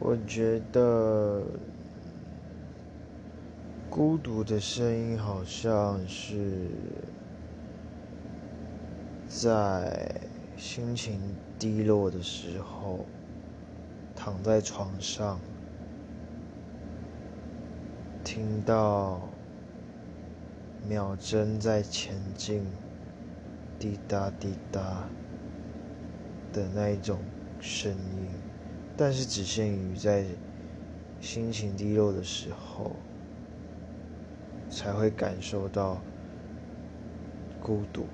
我觉得孤独的声音好像是在心情低落的时候，躺在床上，听到秒针在前进，滴答滴答的那一种声音。但是只限于在心情低落的时候，才会感受到孤独。